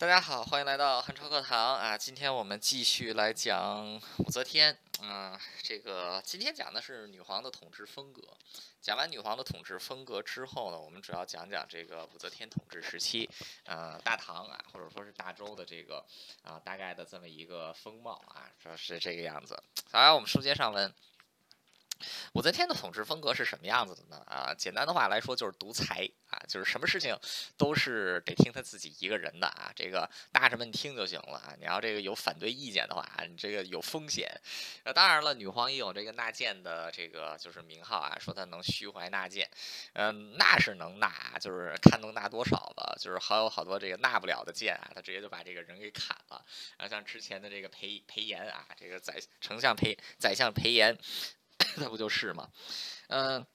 大家好，欢迎来到汉朝课堂啊！今天我们继续来讲武则天。嗯，这个今天讲的是女皇的统治风格。讲完女皇的统治风格之后呢，我们主要讲讲这个武则天统治时期，呃，大唐啊，或者说是大周的这个啊，大概的这么一个风貌啊，主要是这个样子。好，我们书接上文。武则天的统治风格是什么样子的呢？啊，简单的话来说就是独裁啊，就是什么事情都是得听他自己一个人的啊。这个大臣们听就行了啊。你要这个有反对意见的话，你这个有风险。呃，当然了，女皇也有这个纳谏的这个就是名号啊，说她能虚怀纳谏。嗯，那是能纳，就是看能纳多少了。就是还有好多这个纳不了的谏啊，他直接就把这个人给砍了。啊，像之前的这个裴裴炎啊，这个宰丞相裴宰相裴炎。那不就是吗？嗯，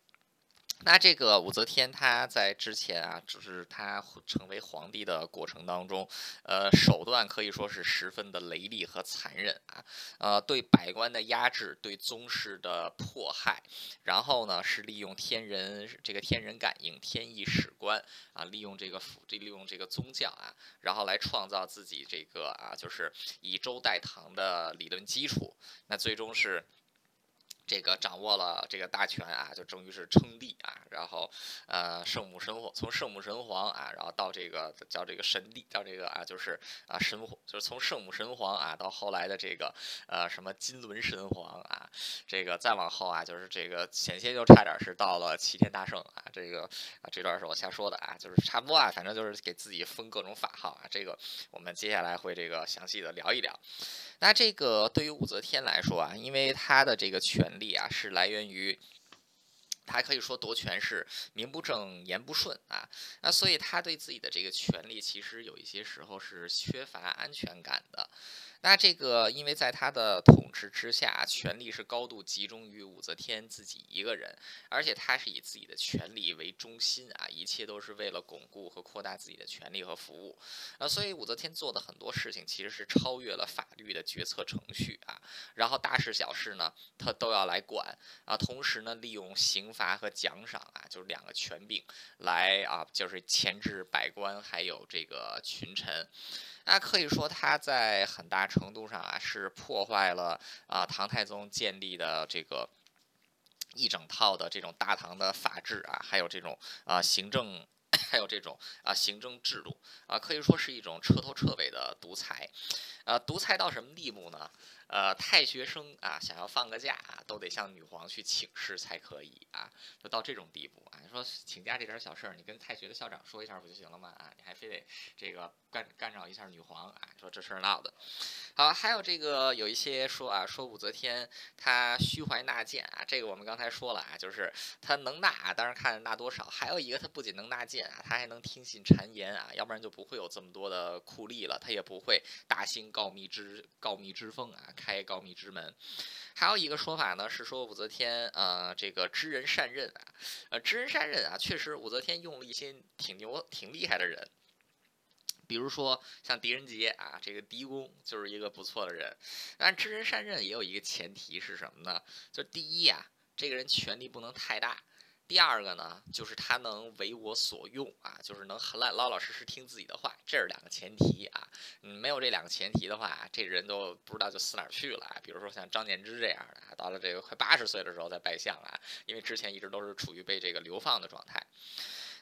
那这个武则天她在之前啊，就是她成为皇帝的过程当中，呃，手段可以说是十分的雷厉和残忍啊，呃，对百官的压制，对宗室的迫害，然后呢是利用天人这个天人感应、天意史观啊，利用这个辅利用这个宗教啊，然后来创造自己这个啊，就是以周代唐的理论基础，那最终是。这个掌握了这个大权啊，就终于是称帝啊，然后呃圣母神皇从圣母神皇啊，然后到这个叫这个神帝，叫这个啊就是啊神就是从圣母神皇啊到后来的这个呃什么金轮神皇啊，这个再往后啊就是这个险些就差点是到了齐天大圣啊，这个啊这段是我瞎说的啊，就是差不多啊，反正就是给自己封各种法号啊，这个我们接下来会这个详细的聊一聊。那这个对于武则天来说啊，因为她的这个权力啊是来源于，他可以说夺权是名不正言不顺啊，那所以他对自己的这个权利其实有一些时候是缺乏安全感的。那这个，因为在他的统治之下，权力是高度集中于武则天自己一个人，而且他是以自己的权力为中心啊，一切都是为了巩固和扩大自己的权力和服务啊，所以武则天做的很多事情其实是超越了法律的决策程序啊，然后大事小事呢，他都要来管啊，同时呢，利用刑罚和奖赏啊，就是两个权柄来啊，就是钳制百官还有这个群臣。那可以说，他在很大程度上啊，是破坏了啊唐太宗建立的这个一整套的这种大唐的法制啊，还有这种啊行政，还有这种啊行政制度啊，可以说是一种彻头彻尾的独裁。呃，独裁到什么地步呢？呃，太学生啊，想要放个假啊，都得向女皇去请示才可以啊，就到这种地步啊。你说请假这点小事儿，你跟太学的校长说一下不就行了吗？啊，你还非得这个干干扰一下女皇啊？说这事儿闹的。好，还有这个有一些说啊，说武则天她虚怀纳谏啊，这个我们刚才说了啊，就是她能纳，当然看纳多少。还有一个，她不仅能纳谏啊，她还能听信谗言啊，要不然就不会有这么多的酷吏了，她也不会大兴告密之告密之风啊。开告密之门，还有一个说法呢，是说武则天呃，这个知人善任啊，呃，知人善任啊，确实武则天用了一些挺牛、挺厉害的人，比如说像狄仁杰啊，这个狄公就是一个不错的人。但是知人善任也有一个前提是什么呢？就第一呀，这个人权力不能太大。第二个呢，就是他能为我所用啊，就是能很老老老实实听自己的话，这是两个前提啊。嗯，没有这两个前提的话，这人都不知道就死哪儿去了。比如说像张柬之这样的，到了这个快八十岁的时候再拜相啊，因为之前一直都是处于被这个流放的状态。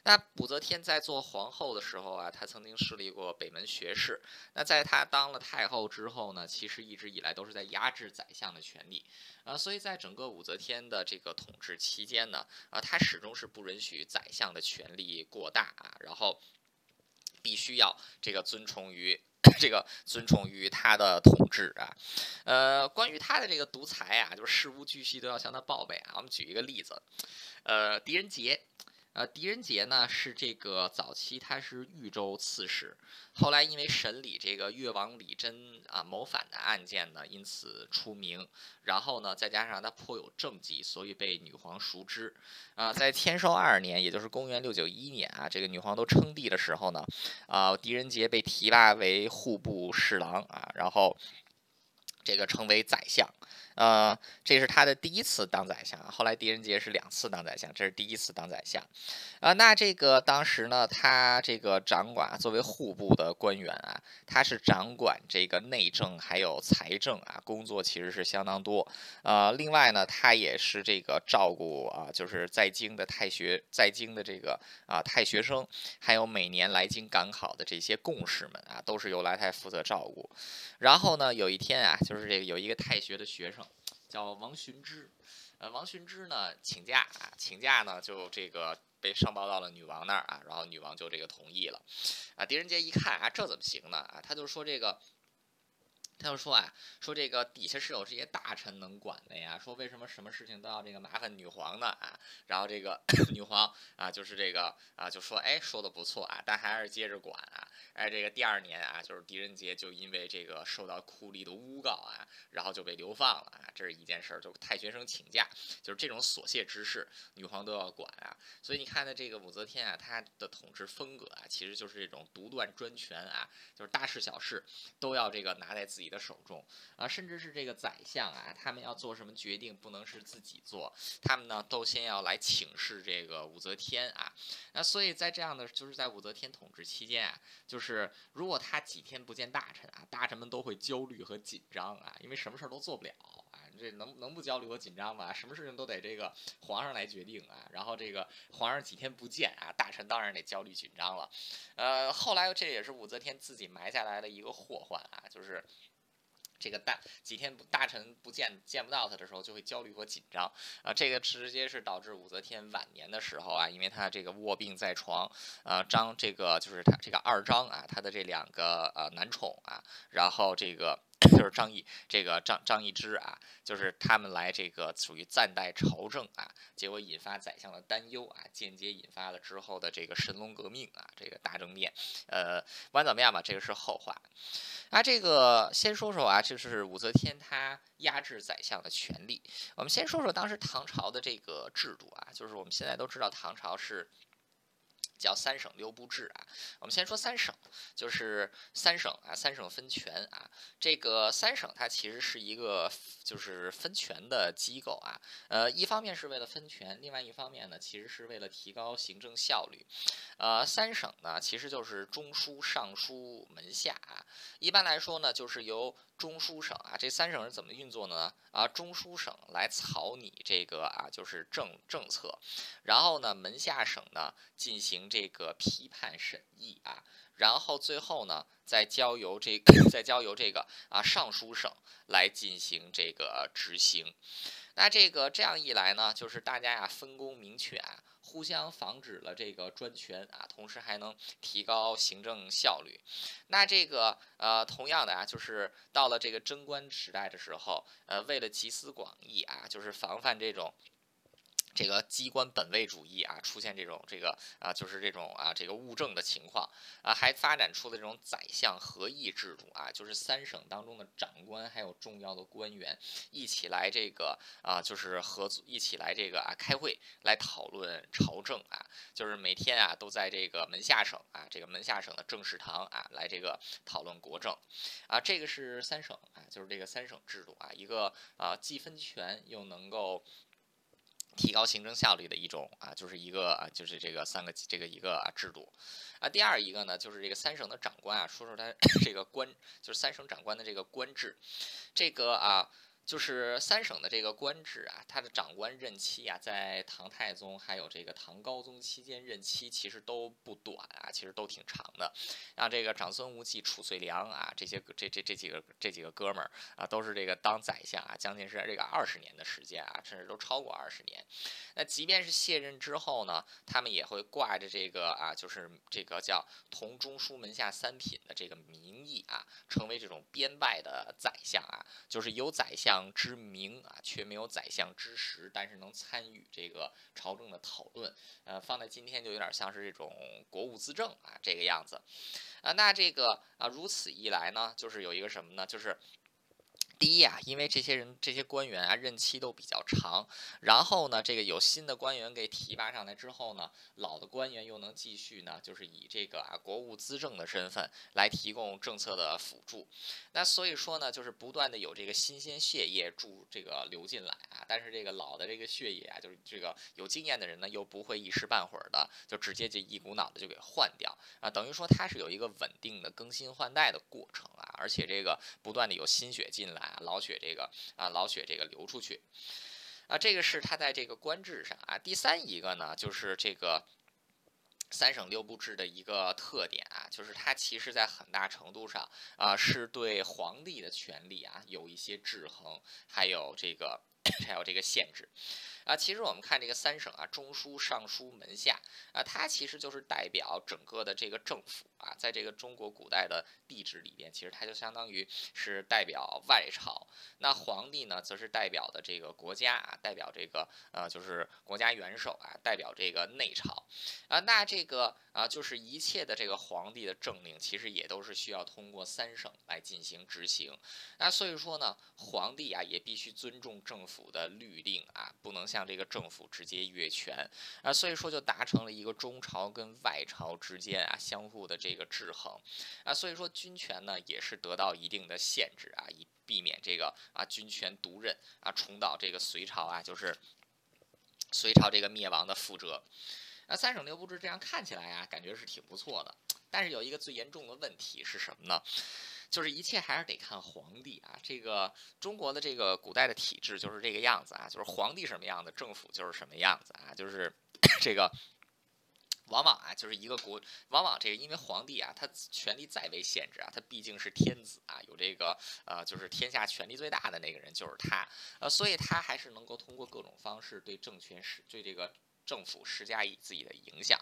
那武则天在做皇后的时候啊，她曾经设立过北门学士。那在她当了太后之后呢，其实一直以来都是在压制宰相的权利啊。所以在整个武则天的这个统治期间呢，啊，她始终是不允许宰相的权力过大啊，然后必须要这个尊崇于 这个尊崇于他的统治啊。呃，关于他的这个独裁啊，就是事无巨细都要向他报备啊。我们举一个例子，呃，狄仁杰。呃，狄仁杰呢是这个早期他是豫州刺史，后来因为审理这个越王李真啊谋反的案件呢，因此出名。然后呢，再加上他颇有政绩，所以被女皇熟知。啊，在天寿二年，也就是公元六九一年啊，这个女皇都称帝的时候呢，啊，狄仁杰被提拔为户部侍郎啊，然后。这个称为宰相，呃，这是他的第一次当宰相。后来狄仁杰是两次当宰相，这是第一次当宰相。啊，那这个当时呢，他这个掌管作为户部的官员啊，他是掌管这个内政还有财政啊，工作其实是相当多。呃，另外呢，他也是这个照顾啊，就是在京的太学，在京的这个啊太学生，还有每年来京赶考的这些贡士们啊，都是由来太负责照顾。然后呢，有一天啊。就是这个有一个太学的学生叫王寻之，呃，王寻之呢请假啊，请假呢就这个被上报到了女王那儿啊，然后女王就这个同意了，啊，狄仁杰一看啊，这怎么行呢啊，他就说这个。他就说啊，说这个底下是有这些大臣能管的呀。说为什么什么事情都要这个麻烦女皇呢啊？然后这个 女皇啊，就是这个啊，就说哎，说的不错啊，但还是接着管啊。哎，这个第二年啊，就是狄仁杰就因为这个受到酷吏的诬告啊，然后就被流放了啊。这是一件事儿，就太学生请假，就是这种琐屑之事，女皇都要管啊。所以你看呢，这个武则天啊，她的统治风格啊，其实就是这种独断专权啊，就是大事小事都要这个拿在自己。的手中啊，甚至是这个宰相啊，他们要做什么决定，不能是自己做，他们呢都先要来请示这个武则天啊。那所以在这样的，就是在武则天统治期间啊，就是如果他几天不见大臣啊，大臣们都会焦虑和紧张啊，因为什么事儿都做不了啊。这能能不焦虑和紧张吗？什么事情都得这个皇上来决定啊。然后这个皇上几天不见啊，大臣当然得焦虑紧张了。呃，后来这也是武则天自己埋下来的一个祸患啊，就是。这个大几天大臣不见见不到他的时候，就会焦虑和紧张。啊，这个直接是导致武则天晚年的时候啊，因为她这个卧病在床啊，张这个就是她这个二张啊，她的这两个呃男宠啊，然后这个就是张毅这个张张易之啊，就是他们来这个属于暂代朝政啊，结果引发宰相的担忧啊，间接引发了之后的这个神龙革命啊，这个大政变，呃，不管怎么样吧，这个是后话。啊，这个先说说啊，就是武则天她压制宰相的权利。我们先说说当时唐朝的这个制度啊，就是我们现在都知道唐朝是。叫三省六部制啊，我们先说三省，就是三省啊，三省分权啊。这个三省它其实是一个就是分权的机构啊，呃，一方面是为了分权，另外一方面呢，其实是为了提高行政效率。呃，三省呢，其实就是中书、尚书、门下啊。一般来说呢，就是由中书省啊，这三省是怎么运作的呢？啊，中书省来草拟这个啊，就是政政策，然后呢，门下省呢进行这个批判审议啊，然后最后呢，再交由这个 再交由这个啊尚书省来进行这个执行。那这个这样一来呢，就是大家呀分工明确啊。互相防止了这个专权啊，同时还能提高行政效率。那这个呃，同样的啊，就是到了这个贞观时代的时候，呃，为了集思广益啊，就是防范这种。这个机关本位主义啊，出现这种这个啊，就是这种啊，这个物证的情况啊，还发展出了这种宰相合议制度啊，就是三省当中的长官还有重要的官员一起来这个啊，就是合作一起来这个啊开会来讨论朝政啊，就是每天啊都在这个门下省啊，这个门下省的政事堂啊来这个讨论国政啊，这个是三省啊，就是这个三省制度啊，一个啊既分权又能够。提高行政效率的一种啊，就是一个啊，就是这个三个这个一个啊制度啊。第二一个呢，就是这个三省的长官啊，说说他 这个官，就是三省长官的这个官制，这个啊。就是三省的这个官制啊，它的长官任期啊，在唐太宗还有这个唐高宗期间任期其实都不短啊，其实都挺长的。像这个长孙无忌、褚遂良啊，这些这这这几个这几个哥们儿啊，都是这个当宰相啊，将近是这个二十年的时间啊，甚至都超过二十年。那即便是卸任之后呢，他们也会挂着这个啊，就是这个叫同中书门下三品的这个名义啊，成为这种编外的宰相啊，就是有宰相。相之名啊，却没有宰相之实，但是能参与这个朝政的讨论，呃，放在今天就有点像是这种国务资政啊，这个样子，啊，那这个啊，如此一来呢，就是有一个什么呢？就是。第一啊，因为这些人这些官员啊任期都比较长，然后呢，这个有新的官员给提拔上来之后呢，老的官员又能继续呢，就是以这个啊国务资政的身份来提供政策的辅助。那所以说呢，就是不断的有这个新鲜血液注这个流进来啊，但是这个老的这个血液啊，就是这个有经验的人呢，又不会一时半会儿的就直接就一股脑的就给换掉啊，等于说它是有一个稳定的更新换代的过程，而且这个不断的有新血进来。老血这个啊，老血这个流出去啊，这个是他在这个官制上啊。第三一个呢，就是这个三省六部制的一个特点啊，就是它其实在很大程度上啊，是对皇帝的权力啊有一些制衡，还有这个 还有这个限制。啊，其实我们看这个三省啊，中书、尚书、门下啊，它其实就是代表整个的这个政府啊，在这个中国古代的帝制里边，其实它就相当于是代表外朝。那皇帝呢，则是代表的这个国家啊，代表这个呃，就是国家元首啊，代表这个内朝啊。那这个啊，就是一切的这个皇帝的政令，其实也都是需要通过三省来进行执行。那所以说呢，皇帝啊，也必须尊重政府的律令啊，不能。向这个政府直接越权啊，所以说就达成了一个中朝跟外朝之间啊相互的这个制衡啊，所以说军权呢也是得到一定的限制啊，以避免这个啊军权独任啊重蹈这个隋朝啊就是隋朝这个灭亡的覆辙。那三省六部制这样看起来啊，感觉是挺不错的，但是有一个最严重的问题是什么呢？就是一切还是得看皇帝啊，这个中国的这个古代的体制就是这个样子啊，就是皇帝什么样子，政府就是什么样子啊，就是 这个往往啊，就是一个国，往往这个因为皇帝啊，他权力再为限制啊，他毕竟是天子啊，有这个呃，就是天下权力最大的那个人就是他，呃，所以他还是能够通过各种方式对政权使对这个。政府施加以自己的影响，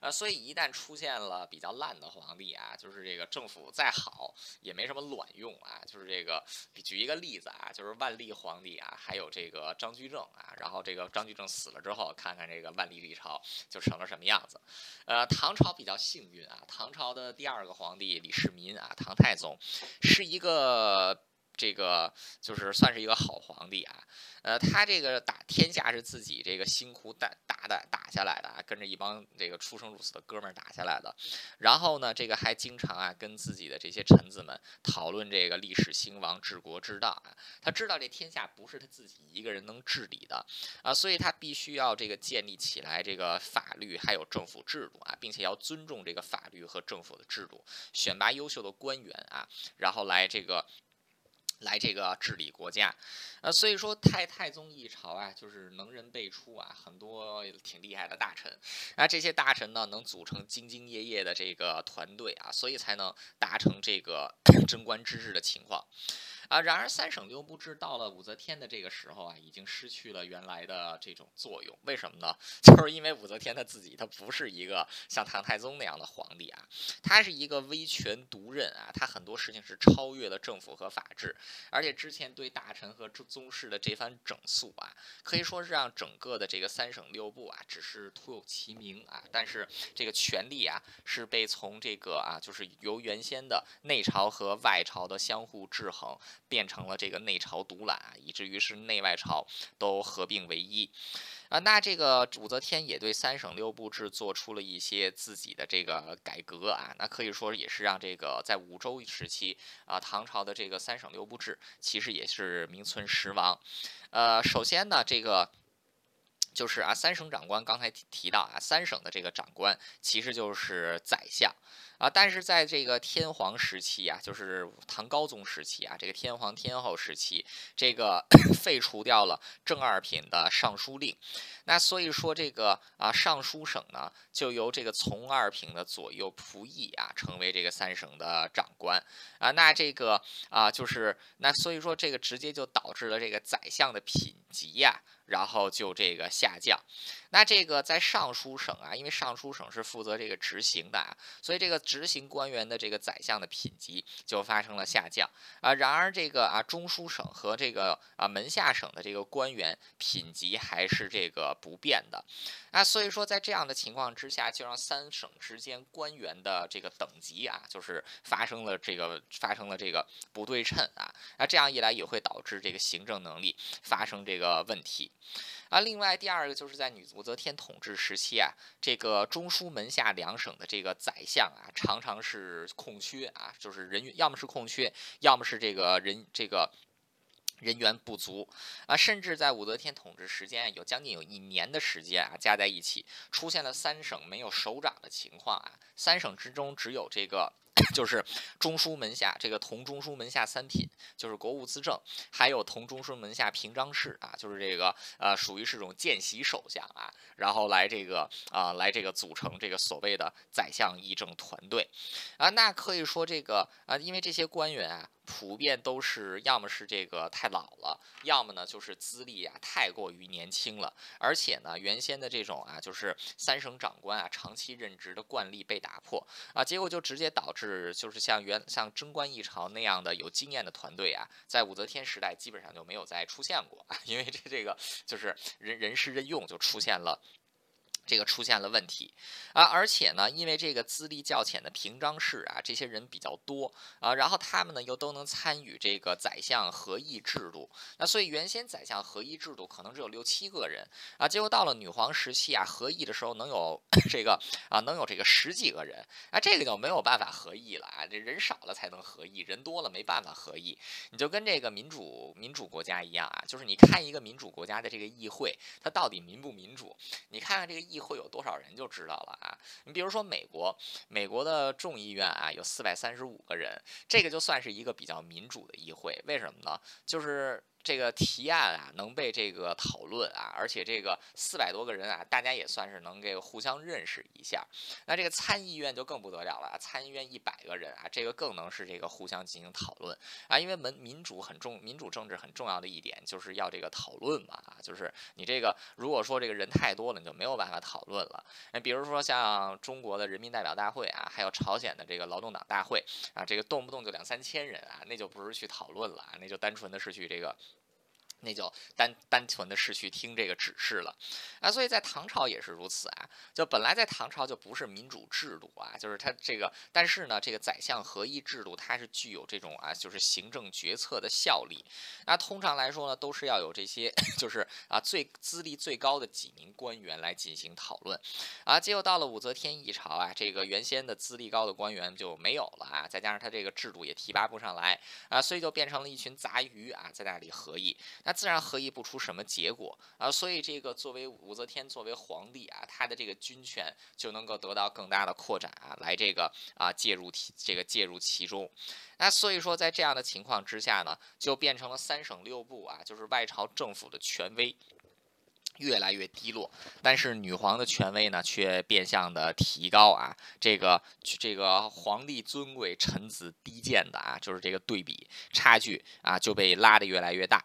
呃，所以一旦出现了比较烂的皇帝啊，就是这个政府再好也没什么卵用啊。就是这个，举一个例子啊，就是万历皇帝啊，还有这个张居正啊，然后这个张居正死了之后，看看这个万历历朝就成了什么样子。呃，唐朝比较幸运啊，唐朝的第二个皇帝李世民啊，唐太宗是一个。这个就是算是一个好皇帝啊，呃，他这个打天下是自己这个辛苦打打的打下来的啊，跟着一帮这个出生入死的哥们儿打下来的。然后呢，这个还经常啊跟自己的这些臣子们讨论这个历史兴亡、治国之道啊。他知道这天下不是他自己一个人能治理的啊，所以他必须要这个建立起来这个法律还有政府制度啊，并且要尊重这个法律和政府的制度，选拔优秀的官员啊，然后来这个。来这个治理国家，呃，所以说太太宗一朝啊，就是能人辈出啊，很多挺厉害的大臣，啊，这些大臣呢能组成兢兢业业的这个团队啊，所以才能达成这个 贞观之治的情况。啊，然而三省六部制到了武则天的这个时候啊，已经失去了原来的这种作用。为什么呢？就是因为武则天她自己，她不是一个像唐太宗那样的皇帝啊，她是一个威权独任啊，她很多事情是超越了政府和法治，而且之前对大臣和宗室的这番整肃啊，可以说是让整个的这个三省六部啊，只是徒有其名啊，但是这个权力啊，是被从这个啊，就是由原先的内朝和外朝的相互制衡。变成了这个内朝独揽，以至于是内外朝都合并为一啊。那这个武则天也对三省六部制做出了一些自己的这个改革啊。那可以说也是让这个在武周时期啊，唐朝的这个三省六部制其实也是名存实亡。呃，首先呢，这个就是啊，三省长官刚才提提到啊，三省的这个长官其实就是宰相。啊，但是在这个天皇时期啊，就是唐高宗时期啊，这个天皇天后时期，这个 废除掉了正二品的尚书令，那所以说这个啊尚书省呢，就由这个从二品的左右仆役啊，成为这个三省的长官啊，那这个啊就是那所以说这个直接就导致了这个宰相的品级呀。然后就这个下降，那这个在尚书省啊，因为尚书省是负责这个执行的啊，所以这个执行官员的这个宰相的品级就发生了下降啊。然而这个啊中书省和这个啊门下省的这个官员品级还是这个不变的那。所以说在这样的情况之下，就让三省之间官员的这个等级啊，就是发生了这个发生了这个不对称啊。那这样一来也会导致这个行政能力发生这个问题。啊，另外第二个就是在女武则天统治时期啊，这个中书门下两省的这个宰相啊，常常是空缺啊，就是人员要么是空缺，要么是这个人这个人员不足啊，甚至在武则天统治时间有将近有一年的时间啊，加在一起出现了三省没有首长的情况啊，三省之中只有这个。就是中书门下这个同中书门下三品，就是国务资政，还有同中书门下平章事啊，就是这个呃，属于是种见习首相啊，然后来这个啊，来这个组成这个所谓的宰相议政团队啊，那可以说这个啊，因为这些官员啊。普遍都是要么是这个太老了，要么呢就是资历啊太过于年轻了，而且呢原先的这种啊就是三省长官啊长期任职的惯例被打破啊，结果就直接导致就是像原像贞观一朝那样的有经验的团队啊，在武则天时代基本上就没有再出现过啊，因为这这个就是人人事任用就出现了。这个出现了问题。啊，而且呢，因为这个资历较浅的平章事啊，这些人比较多啊，然后他们呢又都能参与这个宰相合议制度，那所以原先宰相合议制度可能只有六七个人啊，结果到了女皇时期啊，合议的时候能有这个啊，能有这个十几个人。啊，这个就没有办法合议了啊，这人少了才能合议，人多了没办法合议，你就跟这个民主民主国家一样啊，就是你看一个民主国家的这个议会，它到底民不民主，你看看这个议。议会有多少人就知道了啊！你比如说美国，美国的众议院啊有四百三十五个人，这个就算是一个比较民主的议会。为什么呢？就是。这个提案啊能被这个讨论啊，而且这个四百多个人啊，大家也算是能这个互相认识一下。那这个参议院就更不得了了，参议院一百个人啊，这个更能是这个互相进行讨论啊。因为民民主很重，民主政治很重要的一点就是要这个讨论嘛啊，就是你这个如果说这个人太多了，你就没有办法讨论了。那比如说像中国的人民代表大会啊，还有朝鲜的这个劳动党大会啊，这个动不动就两三千人啊，那就不是去讨论了啊，那就单纯的是去这个。那就单单纯的是去听这个指示了，啊，所以在唐朝也是如此啊，就本来在唐朝就不是民主制度啊，就是它这个，但是呢，这个宰相合一制度它是具有这种啊，就是行政决策的效力，那通常来说呢，都是要有这些，就是啊最资历最高的几名官员来进行讨论，啊，结果到了武则天一朝啊，这个原先的资历高的官员就没有了啊，再加上他这个制度也提拔不上来啊，所以就变成了一群杂鱼啊，在那里合议。那自然合议不出什么结果啊，所以这个作为武则天作为皇帝啊，他的这个军权就能够得到更大的扩展啊，来这个啊介入其这个介入其中。那所以说在这样的情况之下呢，就变成了三省六部啊，就是外朝政府的权威越来越低落，但是女皇的权威呢却变相的提高啊，这个这个皇帝尊贵，臣子低贱的啊，就是这个对比差距啊就被拉得越来越大。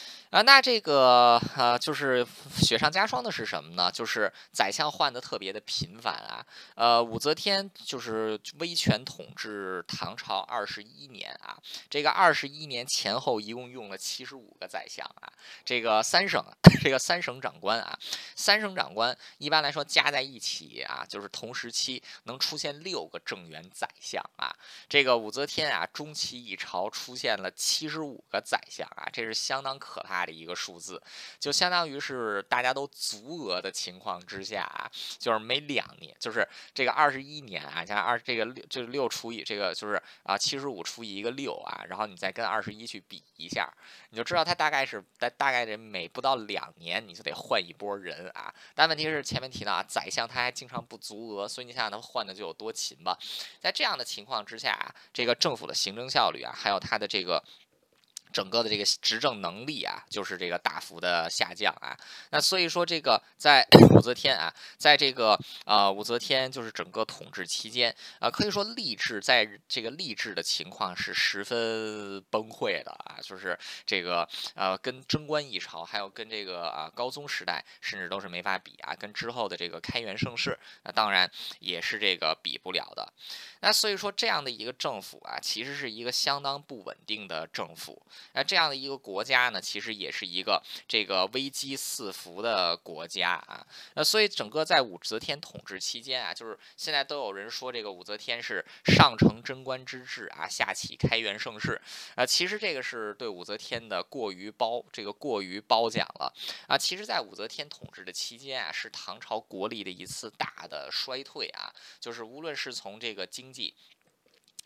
啊，那这个呃，就是雪上加霜的是什么呢？就是宰相换的特别的频繁啊。呃，武则天就是威权统治唐朝二十一年啊，这个二十一年前后一共用了七十五个宰相啊。这个三省，这个三省长官啊，三省长官一般来说加在一起啊，就是同时期能出现六个正元宰相啊。这个武则天啊，中期一朝出现了七十五个宰相啊，这是相当可怕。的一个数字，就相当于是大家都足额的情况之下啊，就是每两年，就是这个二十一年啊，加二这个六就是六除以这个就是啊七十五除以一个六啊，然后你再跟二十一去比一下，你就知道它大概是大大概得每不到两年你就得换一波人啊。但问题是前面提到啊，宰相他还经常不足额，所以你想想他换的就有多勤吧。在这样的情况之下啊，这个政府的行政效率啊，还有它的这个。整个的这个执政能力啊，就是这个大幅的下降啊。那所以说，这个在 武则天啊，在这个呃武则天就是整个统治期间啊，可以说吏治在这个吏治的情况是十分崩溃的啊，就是这个呃跟贞观一朝，还有跟这个啊高宗时代，甚至都是没法比啊。跟之后的这个开元盛世，那当然也是这个比不了的。那所以说，这样的一个政府啊，其实是一个相当不稳定的政府。那这样的一个国家呢，其实也是一个这个危机四伏的国家啊。那所以整个在武则天统治期间啊，就是现在都有人说这个武则天是上承贞观之治啊，下启开元盛世啊。其实这个是对武则天的过于褒，这个过于褒奖了啊。其实，在武则天统治的期间啊，是唐朝国力的一次大的衰退啊，就是无论是从这个经济，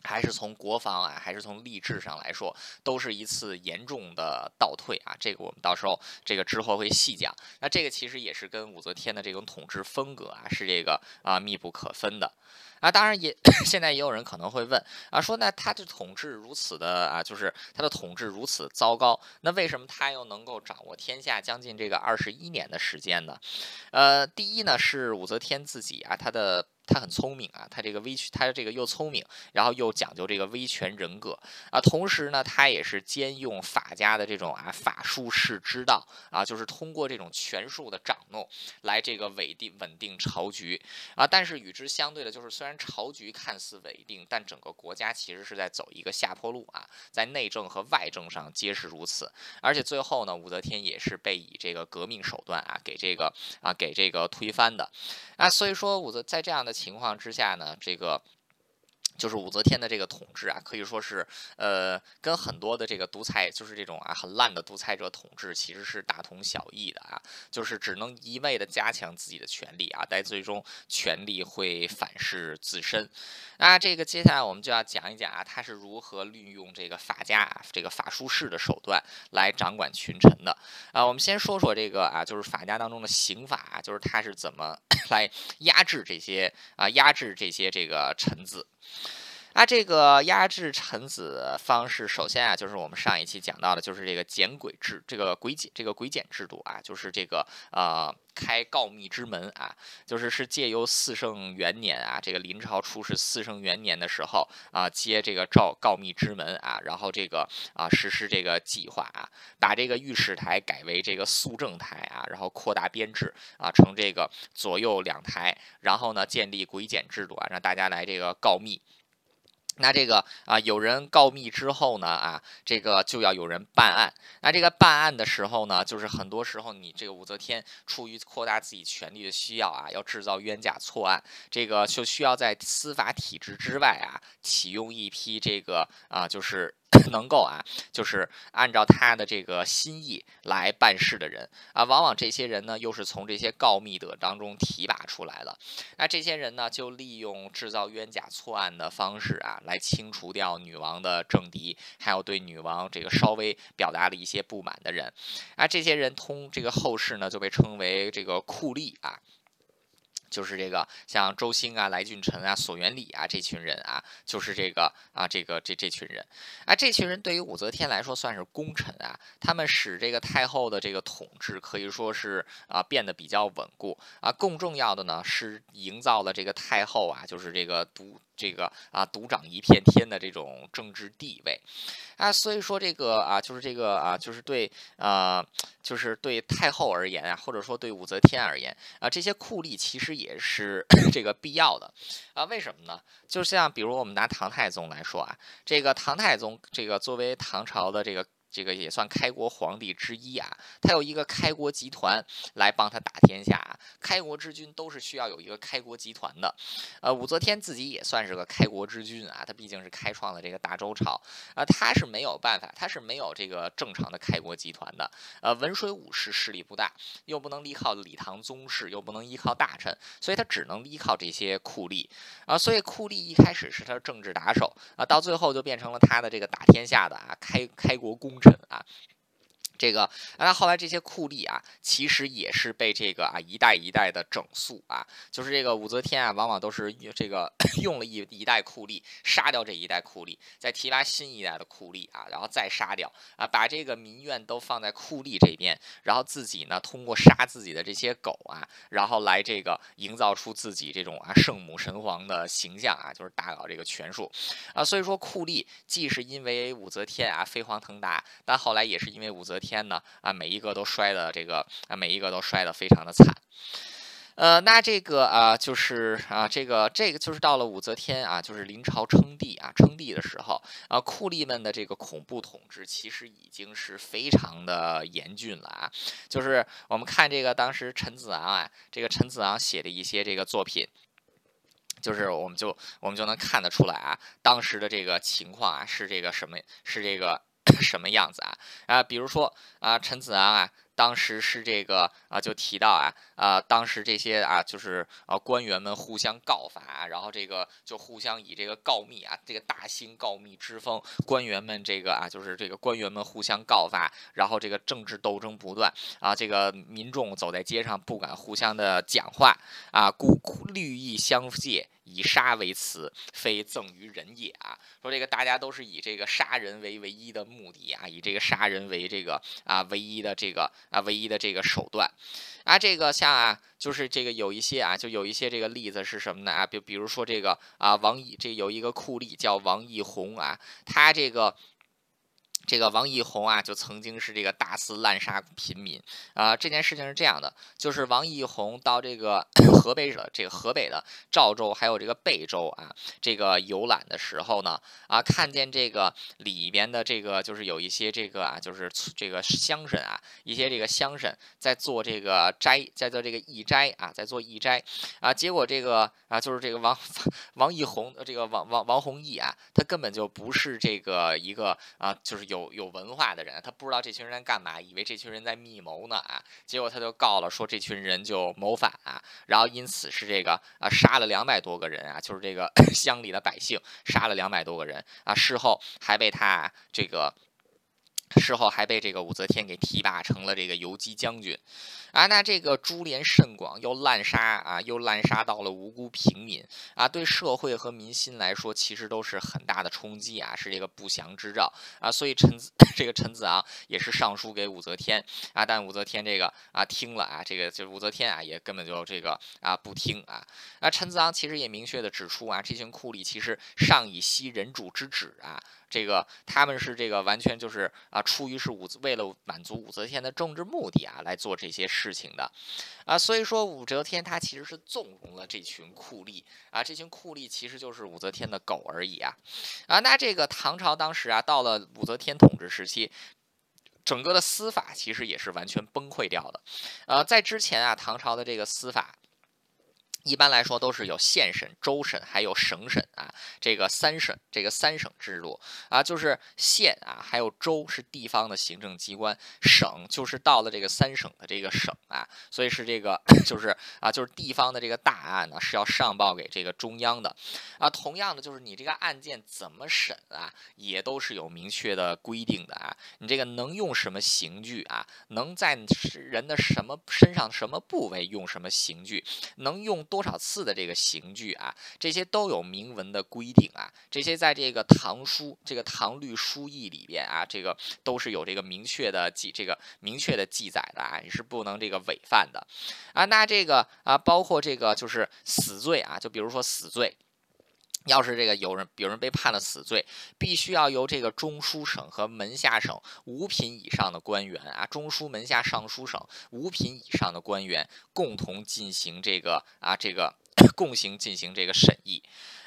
还是从国防啊，还是从吏治上来说，都是一次严重的倒退啊。这个我们到时候这个之后会细讲。那这个其实也是跟武则天的这种统治风格啊，是这个啊密不可分的。啊，当然也 现在也有人可能会问啊，说那他的统治如此的啊，就是他的统治如此糟糕，那为什么他又能够掌握天下将近这个二十一年的时间呢？呃，第一呢是武则天自己啊，他的。他很聪明啊，他这个威权，他这个又聪明，然后又讲究这个威权人格啊，同时呢，他也是兼用法家的这种啊法术式之道啊，就是通过这种权术的掌弄来这个稳定稳定朝局啊。但是与之相对的，就是虽然朝局看似稳定，但整个国家其实是在走一个下坡路啊，在内政和外政上皆是如此。而且最后呢，武则天也是被以这个革命手段啊给这个啊给这个推翻的啊。所以说武则在这样的。情况之下呢，这个。就是武则天的这个统治啊，可以说是呃，跟很多的这个独裁，就是这种啊很烂的独裁者统治，其实是大同小异的啊。就是只能一味的加强自己的权利啊，但最终权力会反噬自身。那这个接下来我们就要讲一讲啊，他是如何利用这个法家这个法术式的手段来掌管群臣的啊。我们先说说这个啊，就是法家当中的刑法，就是他是怎么 来压制这些啊，压制这些这个臣子。那这个压制臣子方式，首先啊，就是我们上一期讲到的，就是这个检轨制，这个轨检，这个轨检制度啊，就是这个呃开告密之门啊，就是是借由四圣元年啊，这个临朝出使四圣元年的时候啊，接这个诏告密之门啊，然后这个啊实施这个计划啊，把这个御史台改为这个肃正台啊，然后扩大编制啊，成这个左右两台，然后呢建立轨检制度啊，让大家来这个告密。那这个啊，有人告密之后呢，啊，这个就要有人办案。那这个办案的时候呢，就是很多时候你这个武则天出于扩大自己权力的需要啊，要制造冤假错案，这个就需要在司法体制之外啊，启用一批这个啊，就是。能够啊，就是按照他的这个心意来办事的人啊，往往这些人呢，又是从这些告密者当中提拔出来的。那这些人呢，就利用制造冤假错案的方式啊，来清除掉女王的政敌，还有对女王这个稍微表达了一些不满的人。啊，这些人通这个后世呢，就被称为这个酷吏啊。就是这个像周兴啊、来俊臣啊、索元礼啊这群人啊，就是这个啊，这个这这群人啊，这群人对于武则天来说算是功臣啊，他们使这个太后的这个统治可以说是啊变得比较稳固啊。更重要的呢是营造了这个太后啊，就是这个独这个啊独掌一片天的这种政治地位啊。所以说这个啊，就是这个啊，就是对啊，就是对太后而言啊，或者说对武则天而言啊，这些酷吏其实。也是 这个必要的啊？为什么呢？就像比如我们拿唐太宗来说啊，这个唐太宗这个作为唐朝的这个。这个也算开国皇帝之一啊，他有一个开国集团来帮他打天下啊。开国之君都是需要有一个开国集团的，呃，武则天自己也算是个开国之君啊，他毕竟是开创了这个大周朝啊，他是没有办法，他是没有这个正常的开国集团的。呃，文水武士势力不大，又不能依靠李唐宗室，又不能依靠大臣，所以他只能依靠这些酷吏啊。所以酷吏一开始是他政治打手啊，到最后就变成了他的这个打天下的啊，开开国功臣。啊。这个，那后来这些酷吏啊，其实也是被这个啊一代一代的整肃啊，就是这个武则天啊，往往都是这个 用了一一代酷吏，杀掉这一代酷吏，再提拔新一代的酷吏啊，然后再杀掉啊，把这个民怨都放在酷吏这边，然后自己呢通过杀自己的这些狗啊，然后来这个营造出自己这种啊圣母神皇的形象啊，就是大搞这个权术啊，所以说酷吏既是因为武则天啊飞黄腾达，但后来也是因为武则天。天呢啊，每一个都摔的这个啊，每一个都摔得非常的惨。呃，那这个啊，就是啊，这个这个就是到了武则天啊，就是临朝称帝啊，称帝的时候啊，酷吏们的这个恐怖统治其实已经是非常的严峻了啊。就是我们看这个当时陈子昂啊，这个陈子昂写的一些这个作品，就是我们就我们就能看得出来啊，当时的这个情况啊，是这个什么？是这个。什么样子啊？啊，比如说啊，陈子昂啊。当时是这个啊，就提到啊啊，当时这些啊，就是啊官员们互相告发，然后这个就互相以这个告密啊，这个大兴告密之风，官员们这个啊，就是这个官员们互相告发，然后这个政治斗争不断啊，这个民众走在街上不敢互相的讲话啊，故绿意相借，以杀为辞，非赠于人也啊。说这个大家都是以这个杀人为唯一的目的啊，以这个杀人为这个啊唯一的这个。啊，唯一的这个手段，啊，这个像啊，就是这个有一些啊，就有一些这个例子是什么呢？啊，比比如说这个啊，王毅这有一个酷吏叫王义宏啊，他这个。这个王义宏啊，就曾经是这个大肆滥杀平民啊。这件事情是这样的，就是王义宏到这个 河北省，这个河北的赵州还有这个贝州啊，这个游览的时候呢，啊，看见这个里边的这个就是有一些这个啊，就是这个乡绅啊，一些这个乡绅在做这个斋，在做这个义斋啊，在做义斋啊。结果这个啊，就是这个王 王义宏，这个王王王弘毅啊，他根本就不是这个一个啊，就是有。有有文化的人，他不知道这群人在干嘛，以为这群人在密谋呢啊！结果他就告了，说这群人就谋反啊，然后因此是这个啊杀了两百多个人啊，就是这个 乡里的百姓杀了两百多个人啊，事后还被他这个。事后还被这个武则天给提拔成了这个游击将军，啊，那这个株连甚广，又滥杀啊，又滥杀到了无辜平民啊，对社会和民心来说，其实都是很大的冲击啊，是这个不祥之兆啊。所以陈子 这个陈子昂也是上书给武则天啊，但武则天这个啊听了啊，这个就是武则天啊也根本就这个啊不听啊。那陈子昂其实也明确的指出啊，这群酷吏其实上以息人主之旨啊。这个他们是这个完全就是啊，出于是武为了满足武则天的政治目的啊，来做这些事情的，啊，所以说武则天她其实是纵容了这群酷吏啊，这群酷吏其实就是武则天的狗而已啊，啊，那这个唐朝当时啊，到了武则天统治时期，整个的司法其实也是完全崩溃掉的，呃，在之前啊，唐朝的这个司法。一般来说都是有县审、州审，还有省审啊，这个三省，这个三省制度啊，就是县啊，还有州是地方的行政机关，省就是到了这个三省的这个省啊，所以是这个 就是啊，就是地方的这个大案呢是要上报给这个中央的啊。同样的，就是你这个案件怎么审啊，也都是有明确的规定的啊。你这个能用什么刑具啊？能在人的什么身上什么部位用什么刑具？能用多？多少次的这个刑具啊，这些都有明文的规定啊，这些在这个唐书、这个唐律疏议里边啊，这个都是有这个明确的记、这个明确的记载的啊，你是不能这个违犯的啊。那这个啊，包括这个就是死罪啊，就比如说死罪。要是这个有人有人被判了死罪，必须要由这个中书省和门下省五品以上的官员啊，中书门下尚书省五品以上的官员共同进行这个啊这个 共行进行这个审议。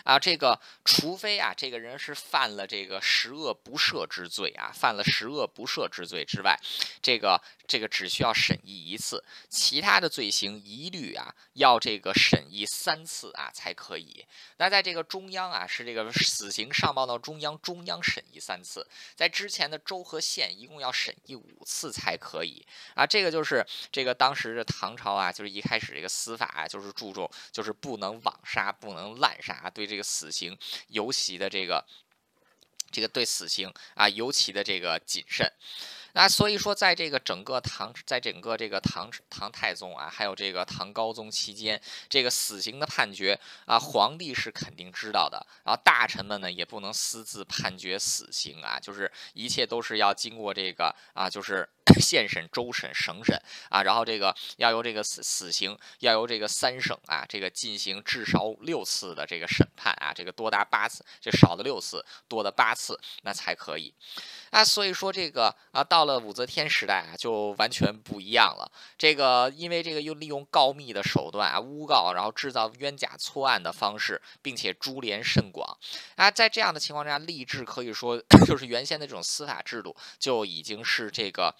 啊，这个除非啊，这个人是犯了这个十恶不赦之罪啊，犯了十恶不赦之罪之外，这个这个只需要审议一次，其他的罪行一律啊要这个审议三次啊才可以。那在这个中央啊，是这个死刑上报到中央，中央审议三次，在之前的州和县一共要审议五次才可以啊。这个就是这个当时的唐朝啊，就是一开始这个司法啊，就是注重就是不能枉杀，不能滥杀，对这个。这个死刑尤其的这个，这个对死刑啊尤其的这个谨慎。啊，所以说在这个整个唐，在整个这个唐唐太宗啊，还有这个唐高宗期间，这个死刑的判决啊，皇帝是肯定知道的，然后大臣们呢也不能私自判决死刑啊，就是一切都是要经过这个啊，就是县审、州审、省审啊，然后这个要由这个死死刑要由这个三省啊，这个进行至少六次的这个审判啊，这个多达八次，这少的六次，多的八次，那才可以。啊，所以说这个啊，到了武则天时代啊，就完全不一样了。这个因为这个又利用告密的手段啊，诬告，然后制造冤假错案的方式，并且株连甚广啊，在这样的情况下，吏治可以说 就是原先的这种司法制度就已经是这个。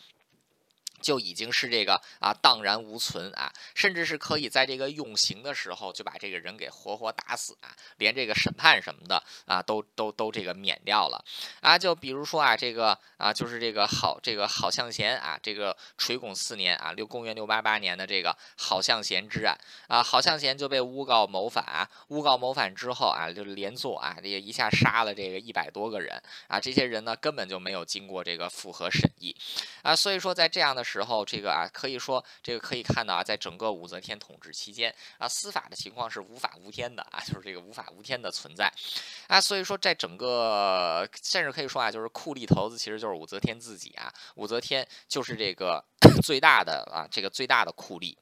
就已经是这个啊荡然无存啊，甚至是可以在这个用刑的时候就把这个人给活活打死啊，连这个审判什么的啊都都都这个免掉了啊。就比如说啊这个啊就是这个好这个好向贤啊这个垂拱四年啊六公元六八八年的这个好向贤之案啊好向贤就被诬告谋反啊，诬告谋反之后啊就连坐啊这个一下杀了这个一百多个人啊这些人呢根本就没有经过这个复核审议啊，所以说在这样的。时候，这个啊，可以说这个可以看到啊，在整个武则天统治期间啊，司法的情况是无法无天的啊，就是这个无法无天的存在啊，所以说在整个甚至可以说啊，就是酷吏头子其实就是武则天自己啊，武则天就是这个 最大的啊，这个最大的酷吏。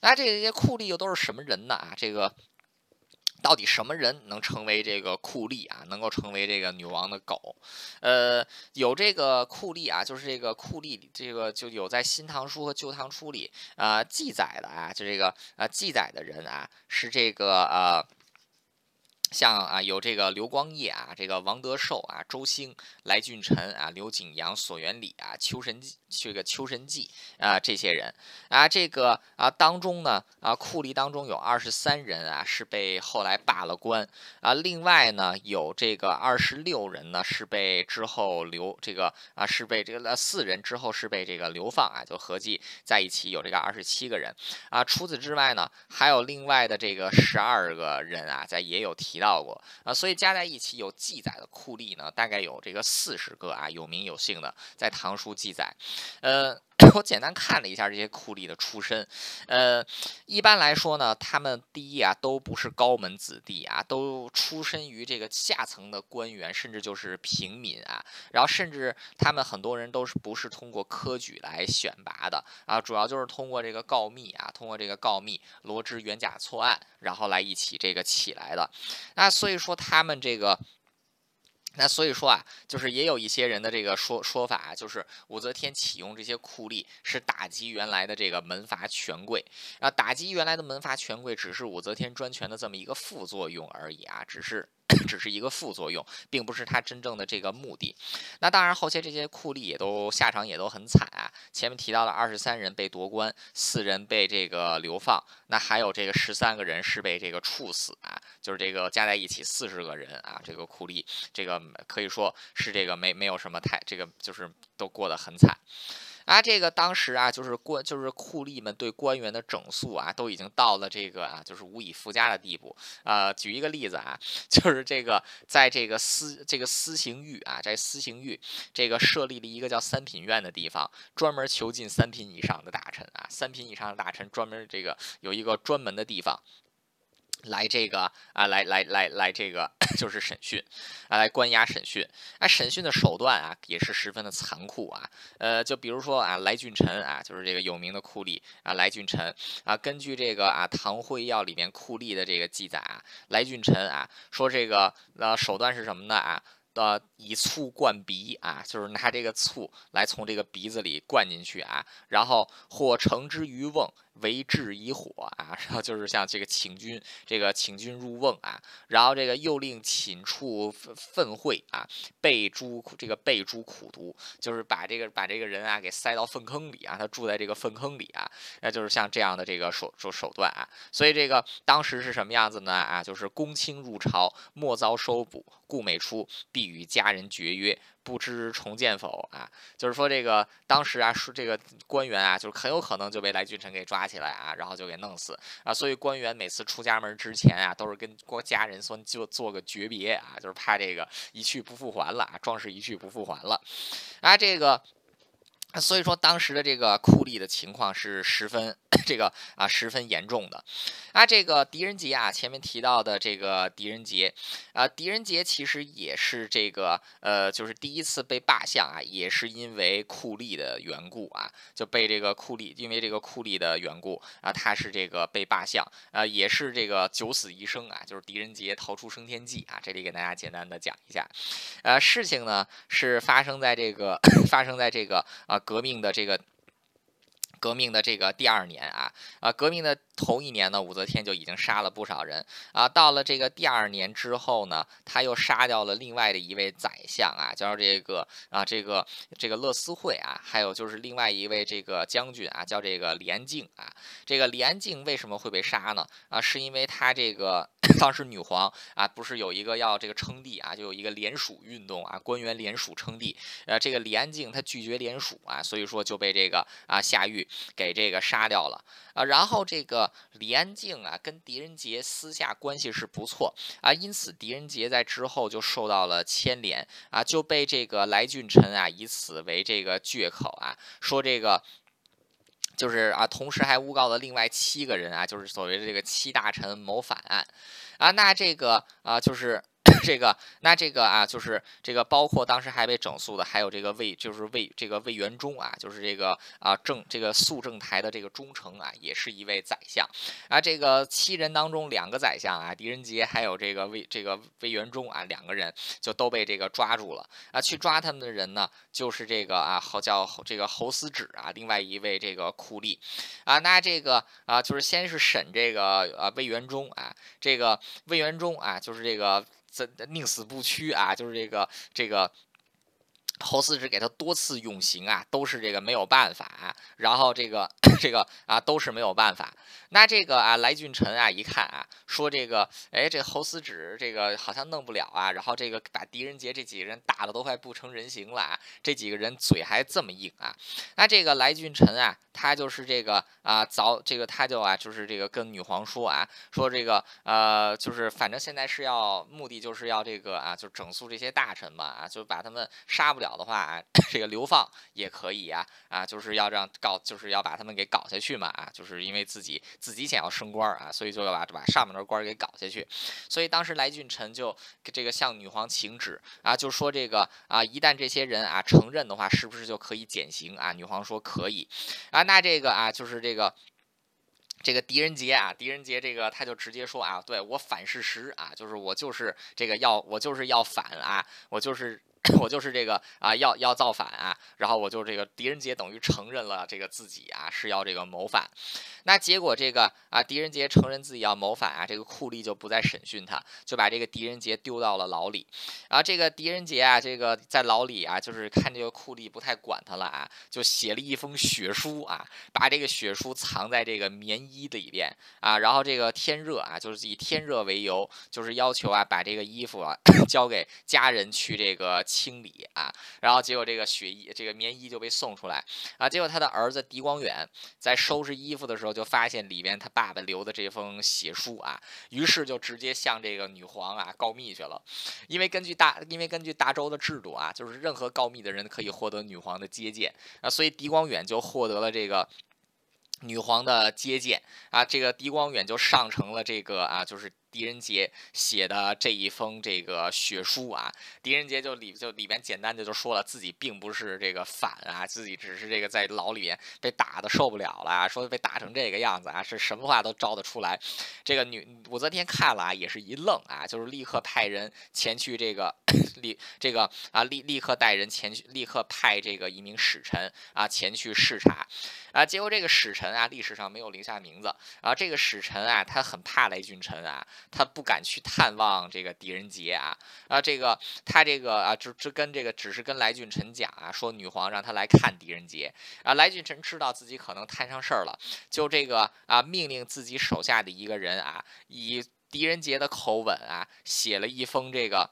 那这些酷吏又都是什么人呢啊？这个。到底什么人能成为这个酷吏啊？能够成为这个女王的狗？呃，有这个酷吏啊，就是这个酷吏，这个就有在《新唐书》和《旧唐书》里啊记载的啊，就这个啊记载的人啊，是这个呃。像啊，有这个刘光业啊，这个王德寿啊，周兴、来俊臣啊，刘景阳、索元礼啊，邱神这个邱神济啊，这些人啊，这个啊当中呢啊，库吏当中有二十三人啊是被后来罢了官啊，另外呢有这个二十六人呢是被之后流这个啊是被这个四人之后是被这个流放啊，就合计在一起有这个二十七个人啊。除此之外呢，还有另外的这个十二个人啊，在也有提。到到过啊，所以加在一起有记载的酷吏呢，大概有这个四十个啊，有名有姓的，在唐书记载，呃。我简单看了一下这些酷吏的出身，呃，一般来说呢，他们第一啊都不是高门子弟啊，都出身于这个下层的官员，甚至就是平民啊，然后甚至他们很多人都是不是通过科举来选拔的啊，主要就是通过这个告密啊，通过这个告密罗织冤假错案，然后来一起这个起来的，那所以说他们这个。那所以说啊，就是也有一些人的这个说说法啊，就是武则天启用这些酷吏是打击原来的这个门阀权贵，啊，打击原来的门阀权贵只是武则天专权的这么一个副作用而已啊，只是。只是一个副作用，并不是他真正的这个目的。那当然，后期这些酷吏也都下场也都很惨啊。前面提到了二十三人被夺官，四人被这个流放，那还有这个十三个人是被这个处死啊，就是这个加在一起四十个人啊。这个酷吏，这个可以说是这个没没有什么太这个，就是都过得很惨。啊，这个当时啊，就是官，就是酷吏们对官员的整肃啊，都已经到了这个啊，就是无以复加的地步。呃，举一个例子啊，就是这个在这个司这个司刑狱啊，在司刑狱这个设立了一个叫三品院的地方，专门囚禁三品以上的大臣啊，三品以上的大臣专门这个有一个专门的地方。来这个啊，来来来来这个 就是审讯，啊，来关押审讯。啊，审讯的手段啊，也是十分的残酷啊。呃，就比如说啊，来俊臣啊，就是这个有名的酷吏啊，来俊臣啊，根据这个啊《唐会要》里面酷吏的这个记载啊，来俊臣啊说这个呃手段是什么呢啊？呃，以醋灌鼻啊，就是拿这个醋来从这个鼻子里灌进去啊，然后或盛之于瓮。为治以火啊，然后就是像这个请君，这个请君入瓮啊，然后这个又令寝处粪秽啊，备诸这个备诸苦毒，就是把这个把这个人啊给塞到粪坑里啊，他住在这个粪坑里啊，那就是像这样的这个手手手段啊，所以这个当时是什么样子呢啊？就是公卿入朝莫遭收捕，故每出必与家人绝约。不知重见否啊？就是说这个当时啊，说这个官员啊，就是很有可能就被来俊臣给抓起来啊，然后就给弄死啊。所以官员每次出家门之前啊，都是跟国家人说就做个诀别啊，就是怕这个一去不复还了啊，壮士一去不复还了啊。这个所以说，当时的这个酷吏的情况是十分 这个啊十分严重的。啊，这个狄仁杰啊，前面提到的这个狄仁杰啊，狄仁杰其实也是这个呃，就是第一次被罢相啊，也是因为酷吏的缘故啊，就被这个酷吏，因为这个酷吏的缘故啊，他是这个被罢相啊，也是这个九死一生啊，就是狄仁杰逃出升天记啊。这里给大家简单的讲一下，呃，事情呢是发生在这个 发生在这个啊。革命的这个。革命的这个第二年啊，啊，革命的头一年呢，武则天就已经杀了不少人啊。到了这个第二年之后呢，他又杀掉了另外的一位宰相啊，叫这个啊，这个这个乐思惠啊，还有就是另外一位这个将军啊，叫这个李安静啊。这个李安静为什么会被杀呢？啊，是因为他这个 当时女皇啊，不是有一个要这个称帝啊，就有一个联署运动啊，官员联署称帝。呃，这个李安静他拒绝联署啊，所以说就被这个啊下狱。给这个杀掉了。啊，然后这个李安静啊，跟狄仁杰私下关系是不错。啊，因此狄仁杰在之后就受到了牵连。啊，就被这个来俊臣啊以此为这个借口啊，说这个就是啊，同时还诬告了另外七个人啊，就是所谓的这个七大臣谋反案。啊，那这个啊就是。这个，那这个啊，就是这个，包括当时还被整肃的，还有这个魏，就是魏这个魏元忠啊，就是这个啊正这个肃正台的这个忠诚啊，也是一位宰相啊。这个七人当中，两个宰相啊，狄仁杰还有这个魏这个魏元忠啊，两个人就都被这个抓住了啊。去抓他们的人呢，就是这个啊，好叫这个侯思止啊，另外一位这个酷吏啊。那这个啊，就是先是审这个啊魏元忠啊，这个魏元忠啊，就是这个。宁死不屈啊！就是这个这个。侯思止给他多次用刑啊，都是这个没有办法，啊然后这个 这个啊都是没有办法。那这个啊来俊臣啊一看啊，说这个哎这侯思止这个好像弄不了啊，然后这个把狄仁杰这几个人打的都快不成人形了啊，这几个人嘴还这么硬啊。那这个来俊臣啊，他就是这个啊早这个他就啊就是这个跟女皇说啊，说这个呃就是反正现在是要目的就是要这个啊就整肃这些大臣嘛啊就把他们杀不了。了的话啊，这个流放也可以啊啊，就是要让搞，就是要把他们给搞下去嘛啊，就是因为自己自己想要升官啊，所以就要把把上面的官给搞下去。所以当时来俊臣就这个向女皇请旨啊，就说这个啊，一旦这些人啊承认的话，是不是就可以减刑啊？女皇说可以啊，那这个啊，就是这个这个狄仁杰啊，狄仁杰这个他就直接说啊，对我反事实啊，就是我就是这个要我就是要反啊，我就是。我就是这个啊，要要造反啊，然后我就这个狄仁杰等于承认了这个自己啊是要这个谋反，那结果这个啊狄仁杰承认自己要谋反啊，这个酷吏就不再审讯他，就把这个狄仁杰丢到了牢里，然后这个狄仁杰啊，这个在牢里啊，就是看这个酷吏不太管他了啊，就写了一封血书啊，把这个血书藏在这个棉衣里边啊，然后这个天热啊，就是以天热为由，就是要求啊把这个衣服啊 交给家人去这个。清理啊，然后结果这个血衣、这个棉衣就被送出来啊。结果他的儿子狄光远在收拾衣服的时候，就发现里边他爸爸留的这封血书啊，于是就直接向这个女皇啊告密去了。因为根据大，因为根据大周的制度啊，就是任何告密的人可以获得女皇的接见啊，所以狄光远就获得了这个女皇的接见啊。这个狄光远就上成了这个啊，就是。狄仁杰写的这一封这个血书啊，狄仁杰就里就里边简单的就说了自己并不是这个反啊，自己只是这个在牢里边被打的受不了了，说被打成这个样子啊，是什么话都招得出来。这个女武则天看了啊，也是一愣啊，就是立刻派人前去这个立这个啊立立刻带人前去，立刻派这个一名使臣啊前去视察啊。结果这个使臣啊，历史上没有留下名字啊，这个使臣啊，他很怕雷俊臣啊。他不敢去探望这个狄仁杰啊啊，这个他这个啊，只只跟这个只是跟来俊臣讲啊，说女皇让他来看狄仁杰啊。来俊臣知道自己可能摊上事儿了，就这个啊，命令自己手下的一个人啊，以狄仁杰的口吻啊，写了一封这个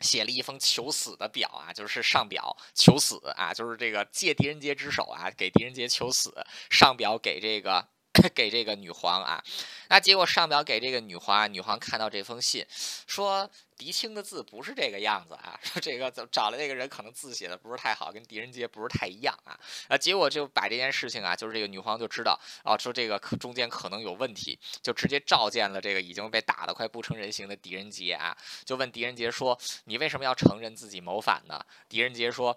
写了一封求死的表啊，就是上表求死啊，就是这个借狄仁杰之手啊，给狄仁杰求死，上表给这个。给这个女皇啊。那结果上表给这个女皇，女皇看到这封信，说狄青的字不是这个样子啊，说这个找的那个人可能字写的不是太好，跟狄仁杰不是太一样啊。啊，结果就把这件事情啊，就是这个女皇就知道啊，说这个中间可能有问题，就直接召见了这个已经被打得快不成人形的狄仁杰啊，就问狄仁杰说：“你为什么要承认自己谋反呢？”狄仁杰说。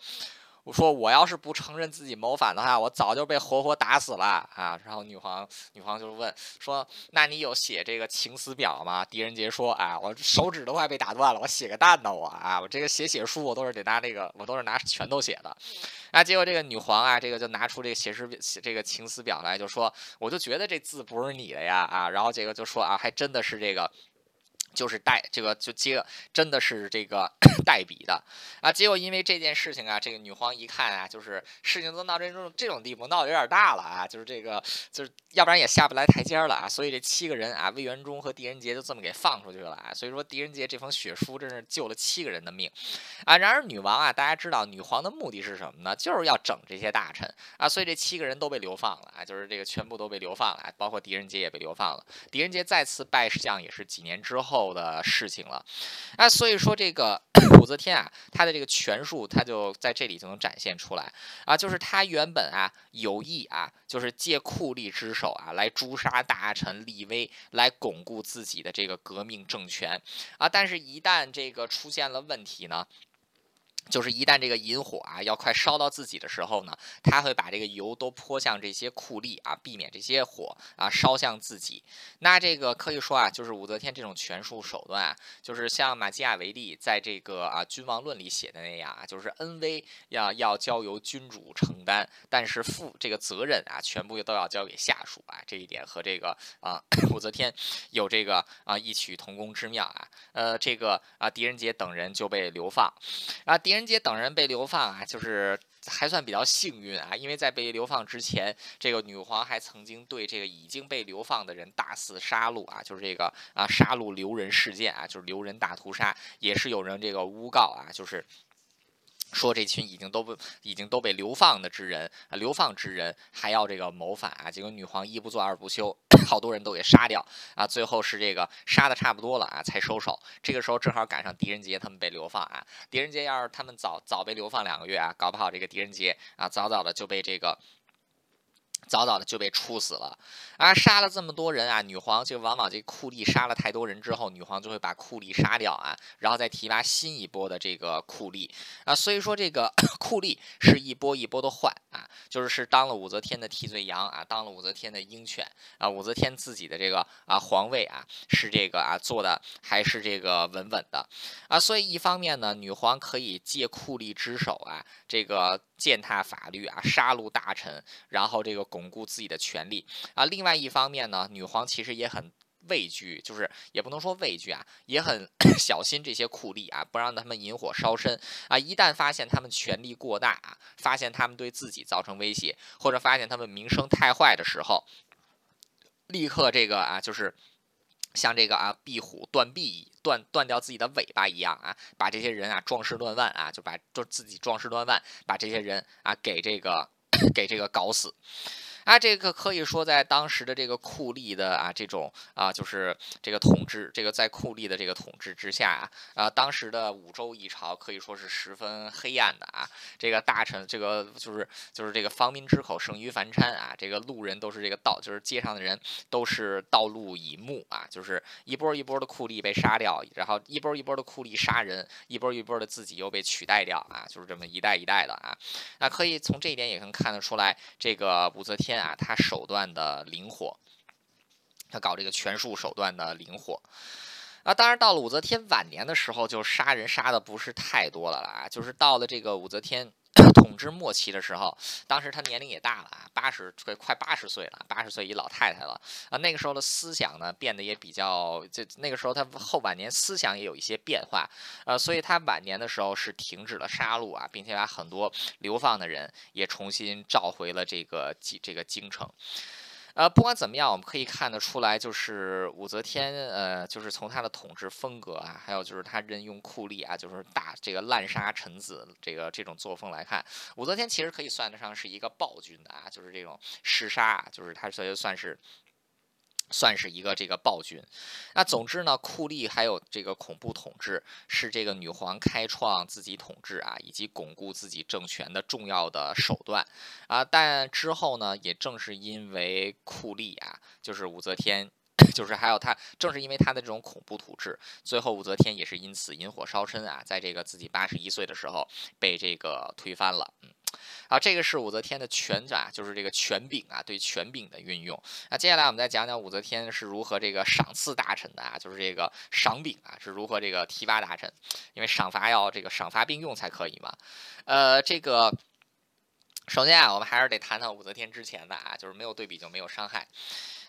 我说我要是不承认自己谋反的话，我早就被活活打死了啊！然后女皇女皇就问说：“那你有写这个情思表吗？”狄仁杰说：“啊，我手指都快被打断了，我写个蛋呢我啊！我这个写写书我都是得拿这个，我都是拿拳头写的。”啊，结果这个女皇啊，这个就拿出这个写诗写这个情思表来，就说：“我就觉得这字不是你的呀啊！”然后这个就说啊，还真的是这个。就是代这个就接真的是这个代笔的啊，结果因为这件事情啊，这个女皇一看啊，就是事情都闹这种这种地步，闹得有点大了啊，就是这个就是要不然也下不来台阶了啊，所以这七个人啊，魏元忠和狄仁杰就这么给放出去了啊，所以说狄仁杰这封血书真是救了七个人的命啊。然而女王啊，大家知道女皇的目的是什么呢？就是要整这些大臣啊，所以这七个人都被流放了啊，就是这个全部都被流放了，包括狄仁杰也被流放了。狄仁杰再次拜相也是几年之后。后的事情了，那，所以说这个 武则天啊，她的这个权术，她就在这里就能展现出来啊，就是她原本啊有意啊，就是借酷吏之手啊，来诛杀大臣立威，来巩固自己的这个革命政权啊，但是，一旦这个出现了问题呢？就是一旦这个引火啊要快烧到自己的时候呢，他会把这个油都泼向这些酷吏啊，避免这些火啊烧向自己。那这个可以说啊，就是武则天这种权术手段啊，就是像马基雅维利在这个啊《君王论》里写的那样啊，就是恩威要要交由君主承担，但是负这个责任啊，全部都要交给下属啊。这一点和这个啊 武则天有这个啊异曲同工之妙啊。呃，这个啊狄仁杰等人就被流放啊狄仁。狄仁杰等人被流放啊，就是还算比较幸运啊，因为在被流放之前，这个女皇还曾经对这个已经被流放的人大肆杀戮啊，就是这个啊杀戮留人事件啊，就是留人大屠杀，也是有人这个诬告啊，就是。说这群已经都不已经都被流放的之人，流放之人还要这个谋反啊，结果女皇一不做二不休，好多人都给杀掉啊，最后是这个杀的差不多了啊，才收手。这个时候正好赶上狄仁杰他们被流放啊，狄仁杰要是他们早早被流放两个月啊，搞不好这个狄仁杰啊，早早的就被这个。早早的就被处死了啊！杀了这么多人啊，女皇就往往这酷吏杀了太多人之后，女皇就会把酷吏杀掉啊，然后再提拔新一波的这个酷吏啊。所以说这个 酷吏是一波一波的换啊，就是是当了武则天的替罪羊啊，当了武则天的鹰犬啊，武则天自己的这个啊皇位啊是这个啊做的还是这个稳稳的啊。所以一方面呢，女皇可以借酷吏之手啊，这个践踏法律啊，杀戮大臣，然后这个。巩固自己的权利啊！另外一方面呢，女皇其实也很畏惧，就是也不能说畏惧啊，也很 小心这些酷吏啊，不让他们引火烧身啊。一旦发现他们权力过大啊，发现他们对自己造成威胁，或者发现他们名声太坏的时候，立刻这个啊，就是像这个啊，壁虎断臂断断掉自己的尾巴一样啊，把这些人啊壮士断腕啊，就把就自己壮士断腕，把这些人啊给这个 给这个搞死。啊，这个可以说在当时的这个酷吏的啊这种啊，就是这个统治，这个在酷吏的这个统治之下啊，啊，当时的五州一朝可以说是十分黑暗的啊。这个大臣，这个就是就是这个方民之口生于凡参啊，这个路人都是这个道，就是街上的人都是道路以目啊，就是一波一波的酷吏被杀掉，然后一波一波的酷吏杀人，一波一波的自己又被取代掉啊，就是这么一代一代的啊。那可以从这一点也能看得出来，这个武则天。啊，他手段的灵活，他搞这个权术手段的灵活啊。当然，到了武则天晚年的时候，就杀人杀的不是太多了啦。就是到了这个武则天统治末期的时候，当时他年龄也大了啊，八十快快八十岁了，八十岁一老太太了啊。那个时候的思想呢，变得也比较，就那个时候他后晚年思想也有一些变化呃，所以他晚年的时候是停止了杀戮啊，并且把很多流放的人也重新召回了这个京这个京城。呃，不管怎么样，我们可以看得出来，就是武则天，呃，就是从她的统治风格啊，还有就是她任用酷吏啊，就是大这个滥杀臣子这个这种作风来看，武则天其实可以算得上是一个暴君的啊，就是这种弑杀，就是她所以算是。算是一个这个暴君，那总之呢，酷吏还有这个恐怖统治是这个女皇开创自己统治啊，以及巩固自己政权的重要的手段啊。但之后呢，也正是因为酷吏啊，就是武则天，就是还有他，正是因为他的这种恐怖统治，最后武则天也是因此引火烧身啊，在这个自己八十一岁的时候被这个推翻了，嗯。啊，这个是武则天的权啊，就是这个权柄啊，对权柄的运用。那接下来我们再讲讲武则天是如何这个赏赐大臣的啊，就是这个赏柄啊，是如何这个提拔大臣，因为赏罚要这个赏罚并用才可以嘛。呃，这个首先啊，我们还是得谈谈武则天之前的啊，就是没有对比就没有伤害。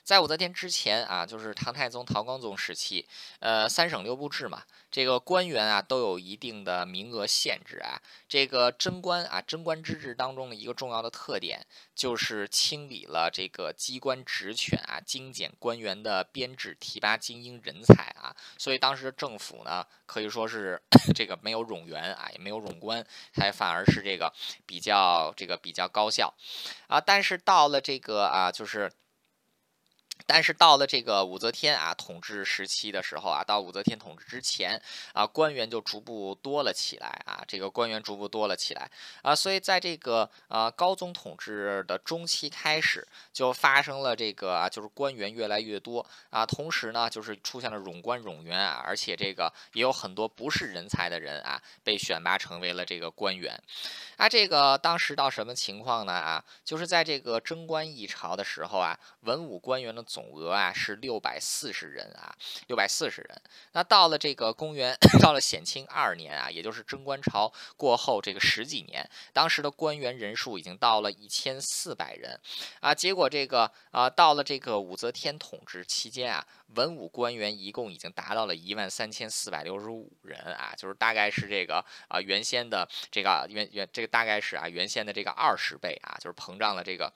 在武则天之前啊，就是唐太宗、唐光宗时期，呃，三省六部制嘛，这个官员啊都有一定的名额限制啊。这个贞观啊，贞观之治当中的一个重要的特点就是清理了这个机关职权啊，精简官员的编制，提拔精英人才啊。所以当时的政府呢，可以说是这个没有冗员啊，也没有冗官，还反而是这个比较这个比较高效啊。但是到了这个啊，就是。但是到了这个武则天啊统治时期的时候啊，到武则天统治之前啊，官员就逐步多了起来啊，这个官员逐步多了起来。啊，所以在这个呃高宗统治的中期开始，就发生了这个啊，就是官员越来越多。啊，同时呢，就是出现了冗官冗员啊，而且这个也有很多不是人才的人啊，被选拔成为了这个官员。啊，这个当时到什么情况呢啊？就是在这个贞观一朝的时候啊，文武官员的总额啊是六百四十人啊，六百四十人。那到了这个公元，到了显庆二年啊，也就是贞观朝过后这个十几年，当时的官员人数已经到了一千四百人啊。结果这个啊，到了这个武则天统治期间啊，文武官员一共已经达到了一万三千四百六十五人啊，就是大概是这个啊原先的这个原原这个大概是啊原先的这个二十倍啊，就是膨胀了这个。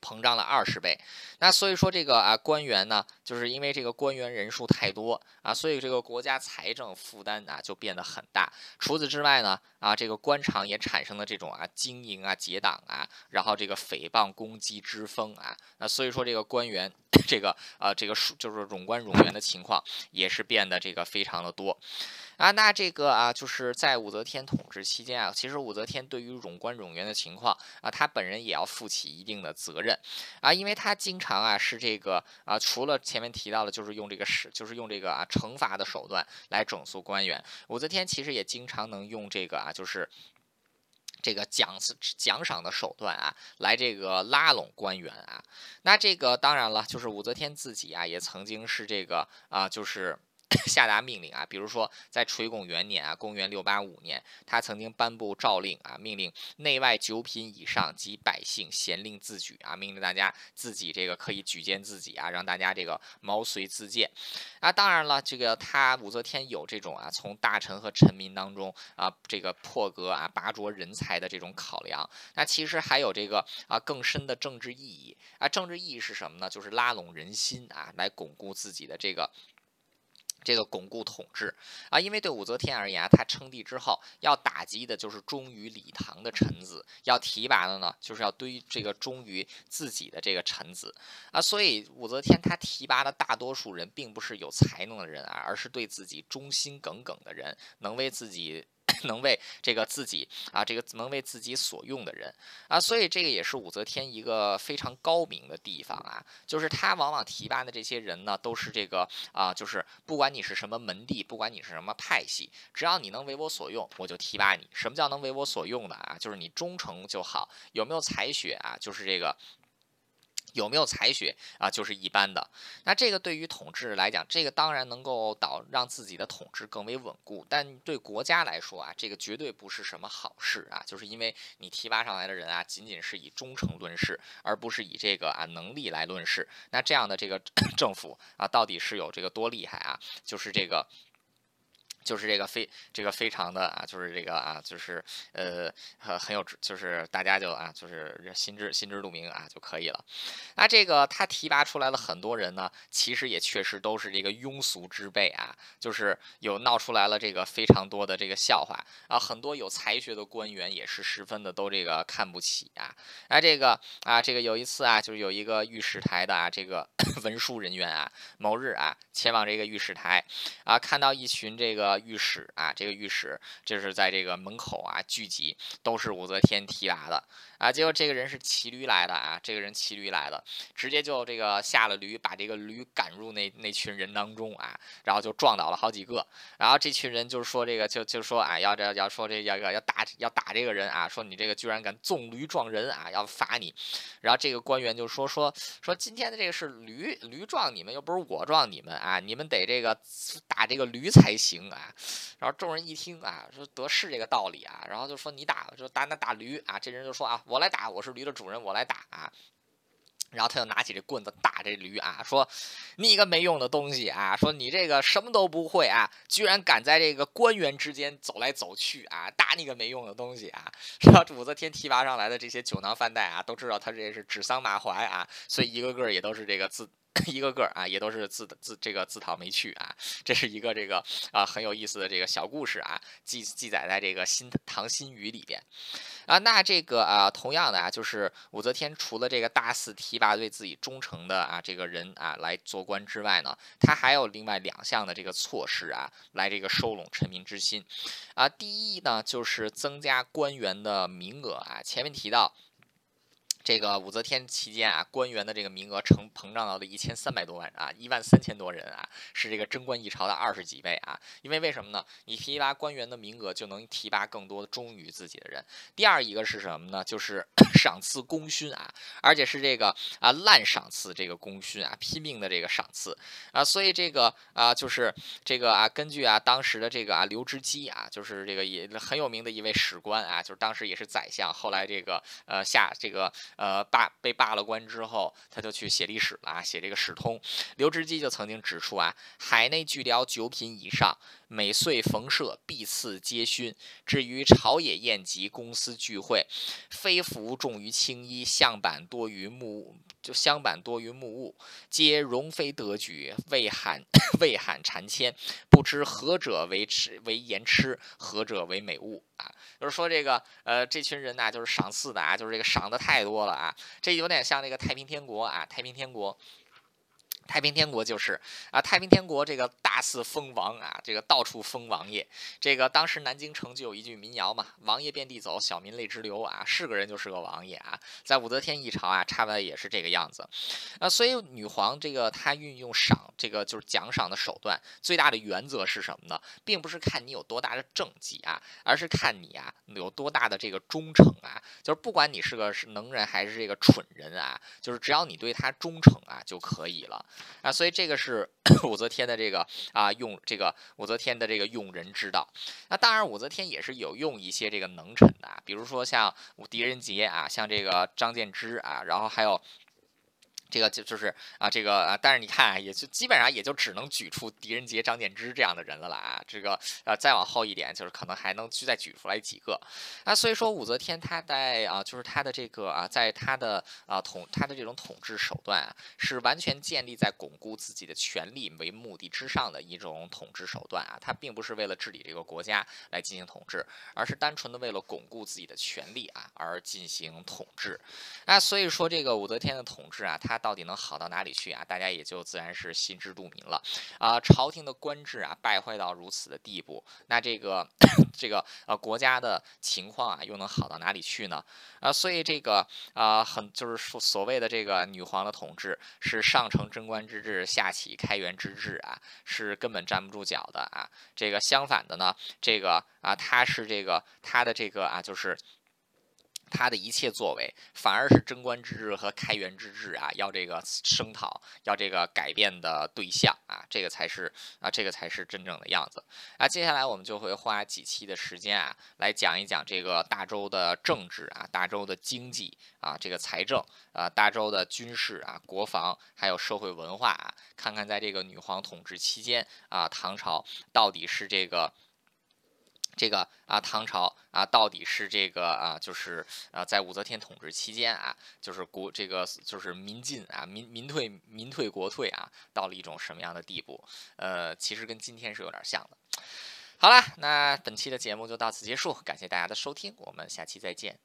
膨胀了二十倍，那所以说这个啊官员呢，就是因为这个官员人数太多啊，所以这个国家财政负担啊就变得很大。除此之外呢，啊这个官场也产生了这种啊经营啊结党啊，然后这个诽谤攻击之风啊，那所以说这个官员 这个啊这个数就是冗官冗员的情况也是变得这个非常的多。啊，那这个啊，就是在武则天统治期间啊，其实武则天对于冗官冗员的情况啊，她本人也要负起一定的责任啊，因为她经常啊是这个啊，除了前面提到的，就是用这个使，就是用这个啊惩罚的手段来整肃官员，武则天其实也经常能用这个啊，就是这个奖奖赏的手段啊，来这个拉拢官员啊。那这个当然了，就是武则天自己啊，也曾经是这个啊，就是。下达命令啊，比如说在垂拱元年啊，公元六八五年，他曾经颁布诏令啊，命令内外九品以上及百姓贤令自举啊，命令大家自己这个可以举荐自己啊，让大家这个毛遂自荐啊。当然了，这个他武则天有这种啊，从大臣和臣民当中啊，这个破格啊，拔擢人才的这种考量。那其实还有这个啊更深的政治意义啊，政治意义是什么呢？就是拉拢人心啊，来巩固自己的这个。这个巩固统治啊，因为对武则天而言，她称帝之后要打击的就是忠于李唐的臣子，要提拔的呢，就是要对这个忠于自己的这个臣子啊。所以武则天她提拔的大多数人，并不是有才能的人啊，而是对自己忠心耿耿的人，能为自己。能为这个自己啊，这个能为自己所用的人啊，所以这个也是武则天一个非常高明的地方啊，就是他往往提拔的这些人呢，都是这个啊，就是不管你是什么门第，不管你是什么派系，只要你能为我所用，我就提拔你。什么叫能为我所用的啊？就是你忠诚就好，有没有才学啊？就是这个。有没有才学啊？就是一般的。那这个对于统治来讲，这个当然能够导让自己的统治更为稳固，但对国家来说啊，这个绝对不是什么好事啊。就是因为你提拔上来的人啊，仅仅是以忠诚论事，而不是以这个啊能力来论事。那这样的这个 政府啊，到底是有这个多厉害啊？就是这个。就是这个非这个非常的啊，就是这个啊，就是呃很很有，就是大家就啊，就是心知心知肚明啊就可以了。那这个他提拔出来了很多人呢，其实也确实都是这个庸俗之辈啊，就是有闹出来了这个非常多的这个笑话啊，很多有才学的官员也是十分的都这个看不起啊。那这个啊，这个有一次啊，就是有一个御史台的啊这个 文书人员啊，某日啊前往这个御史台啊，看到一群这个。御史啊，这个御史就是在这个门口啊聚集，都是武则天提拔的啊。结果这个人是骑驴来的啊，这个人骑驴来的，直接就这个下了驴，把这个驴赶入那那群人当中啊，然后就撞倒了好几个。然后这群人就是说这个就就说啊，要这要说这要要要打要打这个人啊，说你这个居然敢纵驴撞人啊，要罚你。然后这个官员就说说说今天的这个是驴驴撞你们，又不是我撞你们啊，你们得这个打这个驴才行啊。啊然后众人一听啊，说得是这个道理啊，然后就说你打，就打那打驴啊。这人就说啊，我来打，我是驴的主人，我来打啊。然后他就拿起这棍子打这驴啊，说你个没用的东西啊，说你这个什么都不会啊，居然敢在这个官员之间走来走去啊，打你个没用的东西啊。然后武则天提拔上来的这些酒囊饭袋啊，都知道他这是指桑骂槐啊，所以一个个也都是这个自。一个个啊，也都是自自这个自讨没趣啊，这是一个这个啊很有意思的这个小故事啊，记记载在这个《新唐新语》里边啊。那这个啊，同样的啊，就是武则天除了这个大肆提拔对自己忠诚的啊这个人啊来做官之外呢，他还有另外两项的这个措施啊，来这个收拢臣民之心啊。第一呢，就是增加官员的名额啊。前面提到。这个武则天期间啊，官员的这个名额成膨胀到了一千三百多万啊，一万三千多人啊，是这个贞观一朝的二十几倍啊。因为为什么呢？你提拔官员的名额，就能提拔更多忠于自己的人。第二一个是什么呢？就是 赏赐功勋啊，而且是这个啊滥赏赐这个功勋啊，拼命的这个赏赐啊。所以这个啊，就是这个啊，根据啊当时的这个啊刘知基啊，就是这个也很有名的一位史官啊，就是当时也是宰相，后来这个呃下这个。呃，罢被罢了官之后，他就去写历史了啊，写这个史通。刘知基就曾经指出啊，海内巨辽九品以上，每岁逢社必赐皆勋。至于朝野宴集、公司聚会，非服重于青衣，相板多于木，就相板多于木物，皆容非得举，未罕 未罕缠纤，不知何者为痴为言痴，何者为美物啊。就是说这个呃，这群人呐，就是赏赐的啊，就是这个赏的太多了啊，这有点像那个太平天国啊，太平天国。太平天国就是啊，太平天国这个大肆封王啊，这个到处封王爷。这个当时南京城就有一句民谣嘛：“王爷遍地走，小民泪直流啊。”是个人就是个王爷啊。在武则天一朝啊，差不多也是这个样子。啊，所以女皇这个她运用赏这个就是奖赏的手段，最大的原则是什么呢？并不是看你有多大的政绩啊，而是看你啊有多大的这个忠诚啊。就是不管你是个是能人还是这个蠢人啊，就是只要你对他忠诚啊就可以了。啊，所以这个是 武则天的这个啊，用这个武则天的这个用人之道。那当然，武则天也是有用一些这个能臣的，比如说像狄仁杰啊，像这个张建之啊，然后还有。这个就就是啊，这个啊，但是你看啊，也就基本上也就只能举出狄仁杰、张柬之这样的人了啦啊。这个呃，再往后一点，就是可能还能去再举出来几个。那所以说，武则天她在啊，就是她的这个啊，在她的啊统她的这种统治手段啊，是完全建立在巩固自己的权力为目的之上的一种统治手段啊。她并不是为了治理这个国家来进行统治，而是单纯的为了巩固自己的权力啊而进行统治。那所以说，这个武则天的统治啊，她到底能好到哪里去啊？大家也就自然是心知肚明了啊。朝廷的官制啊败坏到如此的地步，那这个这个呃国家的情况啊又能好到哪里去呢？啊，所以这个啊很就是说所谓的这个女皇的统治是上承贞观之治，下启开元之治啊，是根本站不住脚的啊。这个相反的呢，这个啊她是这个她的这个啊就是。他的一切作为，反而是贞观之治和开元之治啊，要这个声讨，要这个改变的对象啊，这个才是啊，这个才是真正的样子啊。接下来我们就会花几期的时间啊，来讲一讲这个大周的政治啊，大周的经济啊，这个财政啊，大周的军事啊，国防还有社会文化啊，看看在这个女皇统治期间啊，唐朝到底是这个。这个啊，唐朝啊，到底是这个啊，就是啊，在武则天统治期间啊，就是国这个就是民进啊，民民退民退国退啊，到了一种什么样的地步？呃，其实跟今天是有点像的。好了，那本期的节目就到此结束，感谢大家的收听，我们下期再见。